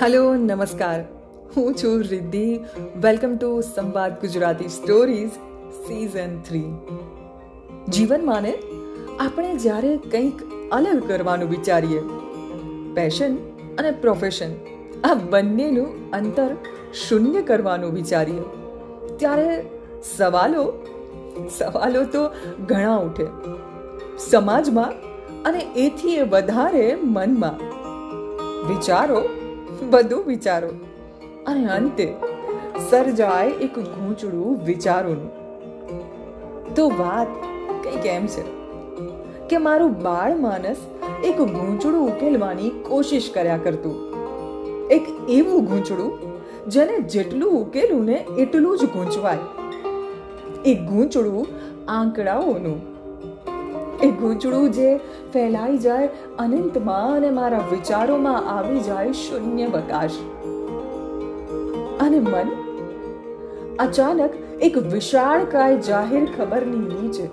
Hello નમસ્કાર હું છું રિદ્ધિ. વેલકમ ટુ સંવાદ ગુજરાતી સ્ટોરીઝ સીઝન થ્રી જીવનમાં ને આપણે જ્યારે કંઈક અલગ કરવાનું વિચારીએ પેશન અને પ્રોફેશન આ બંનેનું અંતર શૂન્ય કરવાનું વિચારીએ, ત્યારે સવાલો સવાલો તો ઘણા ઉઠે. સમાજમાં અને એથી વધારે મનમાં. વિચારો બધું વિચારો. અને અંતે, સર્જાય એક ગૂંચળું વિચારોનું. તો વાત કંઈક એમ છે, કે મારું બાળ માનસ એક ગૂંચળું ઉકેલવાની કોશિશ કર્યા કરતું. એક એવું ગૂંચળું જેને જેટલું ઉકેલું ને એટલું જ ગૂંચવાય. એ ગૂંચળું આંકડાઓનું એ ગૂંચળું જે ફેલાઈ જાય, અનંતમાં અને મારા વિચારોમાં આવી જાય શૂન્ય વકાશ અને મન? અચાનક એક વિશાળકાય જાહેર ખબરની નીચે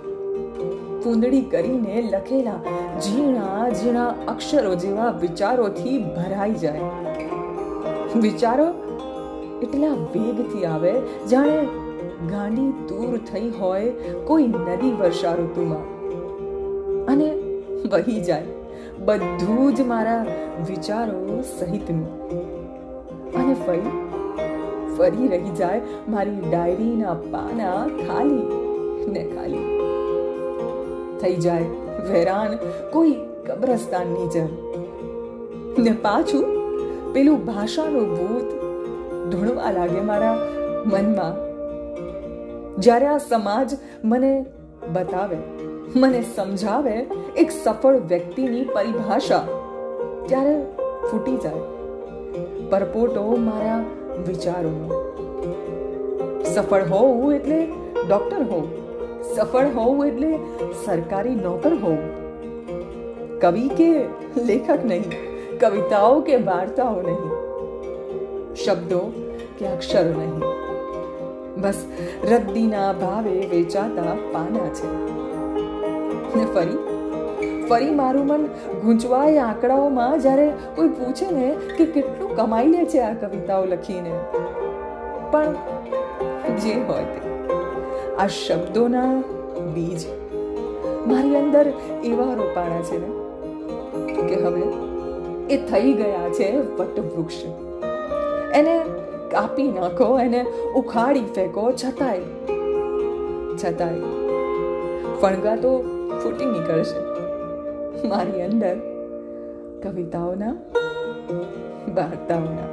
પૂંદડી કરીને લખેલા ઝીણા ઝીણા અક્ષરો જેવા વિચારોથી ભરાઈ જાય. વિચારો એટલા વેગથી આવે, જાણે ગાંડી દૂર થઈ હોય કોઈ નદી વર્ષા ઋતુમાં. વહી જાય. બધું જ મારા વિચારો સહિતનું અને ફરી ફરી રહી જાય મારી ડાયરીના પાના ખાલી ને ખાલી. થઈ જાય વેરાન કોઈ કબ્રસ્તાનની જેમ ને પાછું પેલું ભાષાનું ભૂત ધૂણવા લાગે મારા મનમાં. જ્યારે આ સમાજ મને બતાવે મને સમજાવે એક સફળ વ્યક્તિની પરિભાષા. ત્યારે ફૂટી જાય. પરપોટો મારા વિચારોનો. સફળ હોવું એટલે ડોક્ટર હોવું સફળ હોવું એટલે સરકારી નોકર હોવું કવિ કે લેખક નહીં, કવિતાઓ કે વાર્તાઓ નહીં. શબ્દો કે અક્ષરો નહીં. બસ, રદ્દીના ભાવે વેચાતા પાના છે. ને ફરી? ફરી મારું મન ગૂંચવાય આંકડાઓમાં જ્યારે કોઈ પૂછે ને કે કેટલું કમાઈ લે છે આ કવિતાઓ લખીને. પણ જે હોય તે. આ શબ્દોના બીજ મારી અંદર એવા રોપાણા છે ને કે હવે એ થઈ ગયા છે વટવૃક્ષ. એને કાપી નાખો, એને ઉખાડી ફેંકો છતાંય. છતાંય. ફણગા તો ફૂટી નીકળશે મારી અંદર કવિતાઓના વાર્તાઓના.